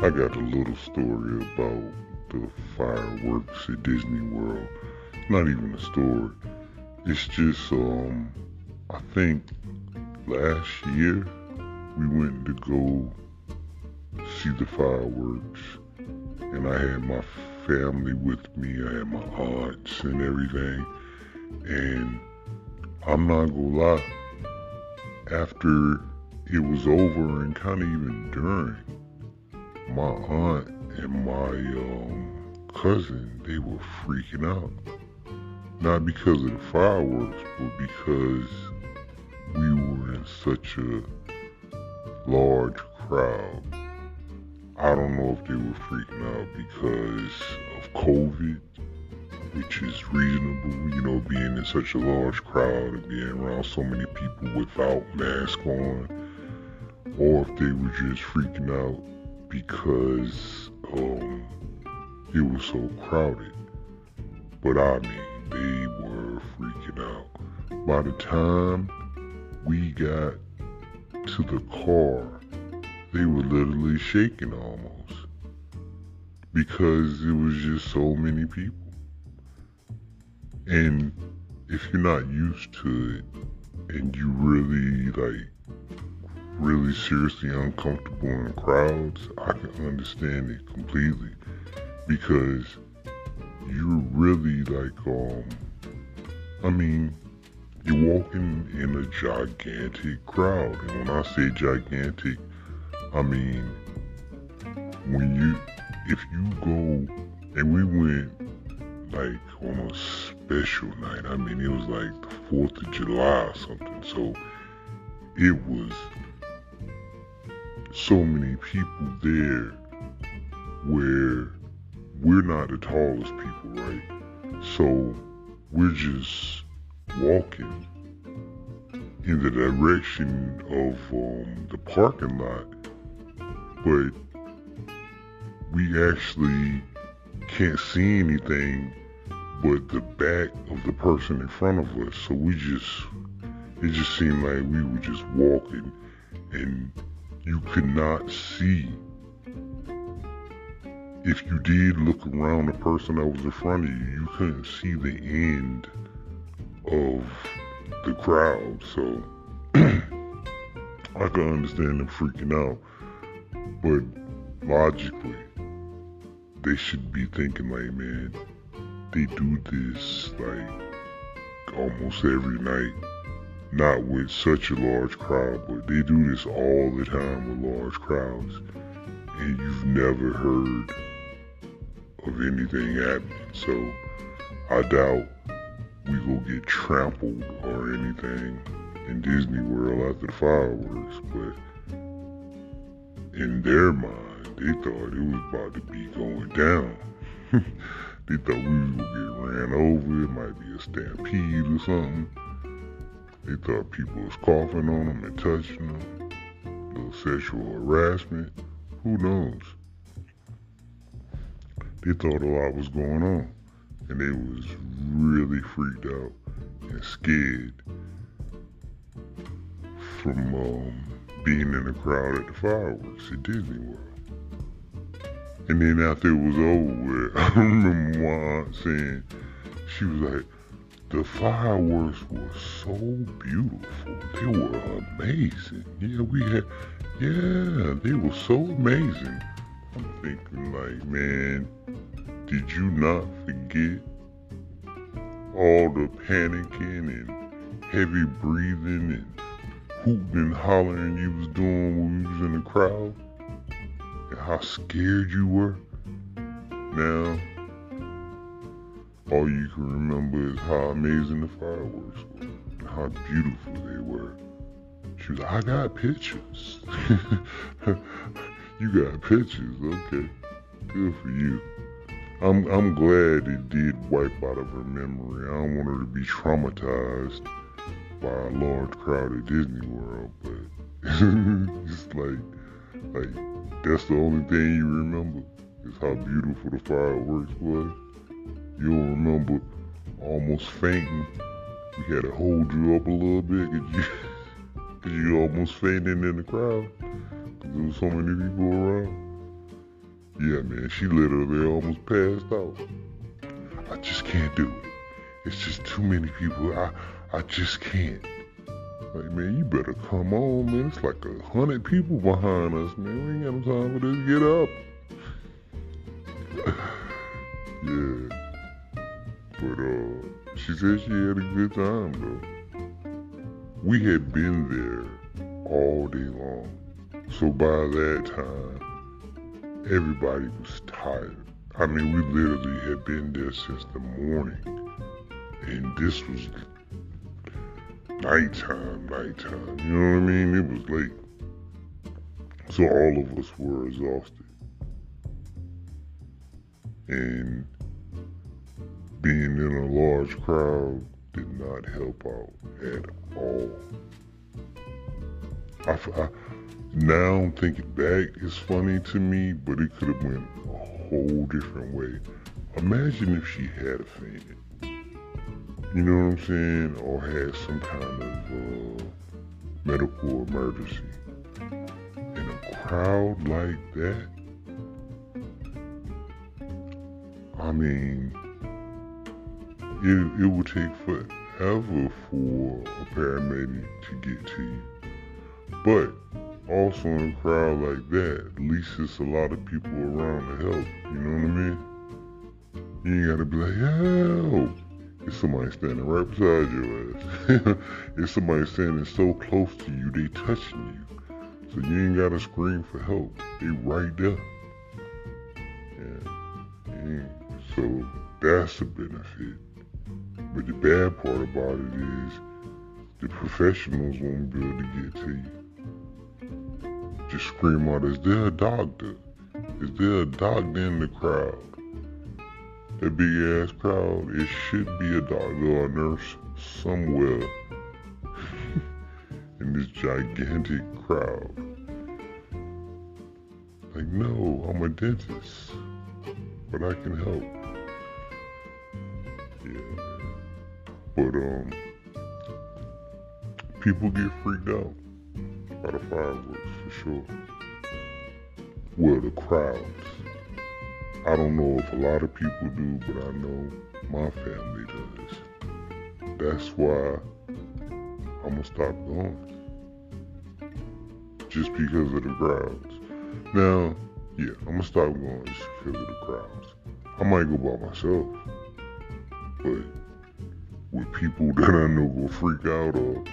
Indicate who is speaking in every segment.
Speaker 1: I got a little story about the fireworks at Disney World. Not even a story. It's just um I think last year we went to go see the fireworks and I had my family with me. I had my aunts and everything. And I'm not gonna lie, after it was over and kind of even during, my aunt and my um, cousin, they were freaking out. Not because of the fireworks, but because we were in such a large crowd. I don't know if they were freaking out because of COVID, which is reasonable, you know, being in such a large crowd and being around so many people without mask on, or if they were just freaking out because um, it was so crowded. But I mean, they were freaking out. By the time we got to the car, they were literally shaking almost because it was just so many people. And if you're not used to it and you really like really seriously uncomfortable in crowds, I can understand it completely. Because you're really like um I mean you're walking in a gigantic crowd. And when I say gigantic I mean when you if you go and we went like on a special night. I mean it was like the 4th of July or something. So it was so many people there where we're not the tallest people, right? So we're just walking in the direction of um, the parking lot, but we actually can't see anything but the back of the person in front of us. So we just, it just seemed like we were just walking and you could not see. If you did look around the person that was in front of you, you couldn't see the end of the crowd. So I can understand them freaking out. But logically, they should be thinking like, man, they do this like almost every night not with such a large crowd, but they do this all the time with large crowds, and you've never heard of anything happening. So I doubt we will get trampled or anything in Disney World after the fireworks, but in their mind, they thought it was about to be going down. they thought we were gonna get ran over, it might be a stampede or something. They thought people was coughing on them and touching them. little sexual harassment. Who knows? They thought a lot was going on. And they was really freaked out and scared from um, being in the crowd at the fireworks at Disney World. And then after it was over, I remember my aunt saying, she was like, the fireworks were so beautiful. They were amazing. Yeah, we had, yeah, they were so amazing. I'm thinking like, man, did you not forget all the panicking and heavy breathing and hooting and hollering you was doing when you was in the crowd? And how scared you were? Now, all you can remember is how amazing the fireworks were, and how beautiful they were. She was like, I got pictures. you got pictures, okay. Good for you. I'm I'm glad it did wipe out of her memory. I don't want her to be traumatized by a large crowd at Disney World, but it's like like that's the only thing you remember is how beautiful the fireworks was. You'll remember almost fainting. We had to hold you up a little bit because you, cause you almost fainted in the crowd because there was so many people around. Yeah, man, she literally almost passed out. I just can't do it. It's just too many people. I I just can't. Like, man, you better come on, man. It's like a hundred people behind us, man. We ain't got no time for this. Get up. yeah. She said she had a good time though. We had been there all day long. So by that time, everybody was tired. I mean, we literally had been there since the morning. And this was nighttime, nighttime. You know what I mean? It was late. So all of us were exhausted. And being in a large crowd did not help out at all. I, I, now thinking back, it's funny to me, but it could have went a whole different way. Imagine if she had a fainted. You know what I'm saying? Or had some kind of uh, medical emergency. In a crowd like that, I mean, it, it would take forever for a paramedic to get to you. But also in a crowd like that, at least it's a lot of people around to help. You know what I mean? You ain't gotta be like, help. It's somebody standing right beside your ass. it's somebody standing so close to you, they touching you. So you ain't gotta scream for help. They right there. Yeah. So that's a benefit. But the bad part about it is the professionals won't be able to get to you. Just scream out, is there a doctor? Is there a doctor in the crowd? That big ass crowd, it should be a doctor or a nurse somewhere in this gigantic crowd. Like, no, I'm a dentist, but I can help. But um, people get freaked out by the fireworks for sure. Well, the crowds. I don't know if a lot of people do, but I know my family does. That's why I'm gonna stop going. Just because of the crowds. Now, yeah, I'm gonna stop going just because of the crowds. I might go by myself, but with people that I know will freak out or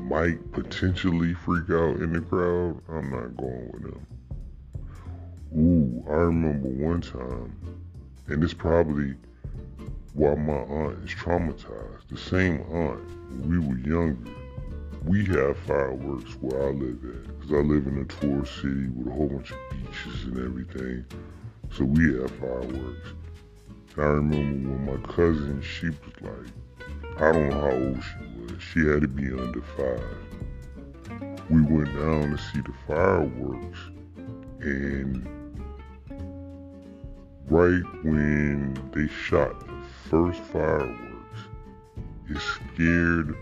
Speaker 1: might potentially freak out in the crowd, I'm not going with them. Ooh, I remember one time, and it's probably why my aunt is traumatized. The same aunt, we were younger. We have fireworks where I live at, because I live in a tourist city with a whole bunch of beaches and everything. So we have fireworks. I remember when my cousin, she was like, I don't know how old she was. She had to be under five. We went down to see the fireworks, and right when they shot the first fireworks, it scared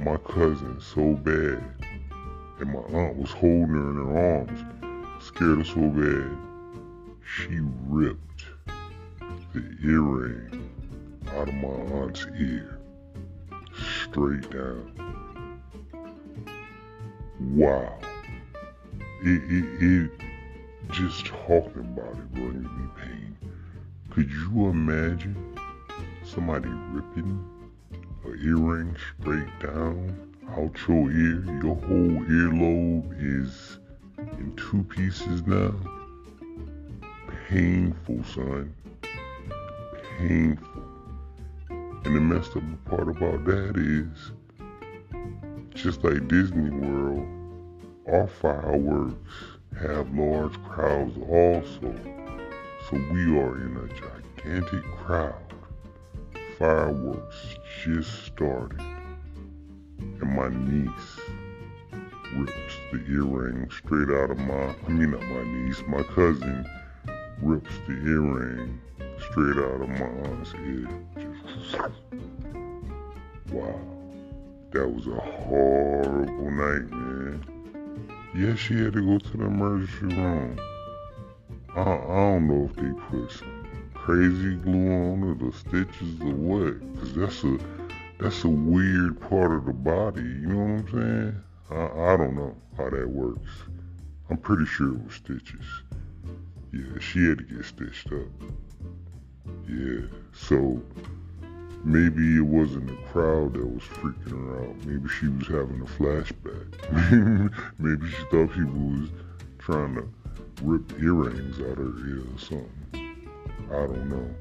Speaker 1: my cousin so bad, and my aunt was holding her in her arms, scared her so bad, she ripped the earring out of my aunt's ear, straight down. Wow. It, it, it, just talking about it brings me pain. Could you imagine somebody ripping an earring straight down out your ear? Your whole earlobe is in two pieces now. Painful, son. Painful. And the messed up part about that is, just like Disney World, our fireworks have large crowds also. So we are in a gigantic crowd. Fireworks just started. And my niece rips the earring straight out of my, I mean not my niece, my cousin rips the earring straight out of my aunt's ear. Wow. That was a horrible night, man. Yes, she had to go to the emergency room. I, I don't know if they put some crazy glue on it or stitches or what, cause that's a that's a weird part of the body. You know what I'm saying? I, I don't know how that works. I'm pretty sure it was stitches. Yeah, she had to get stitched up. Yeah, so maybe it wasn't the crowd that was freaking her out. Maybe she was having a flashback. maybe she thought people was trying to rip earrings out of her ear or something. I don't know.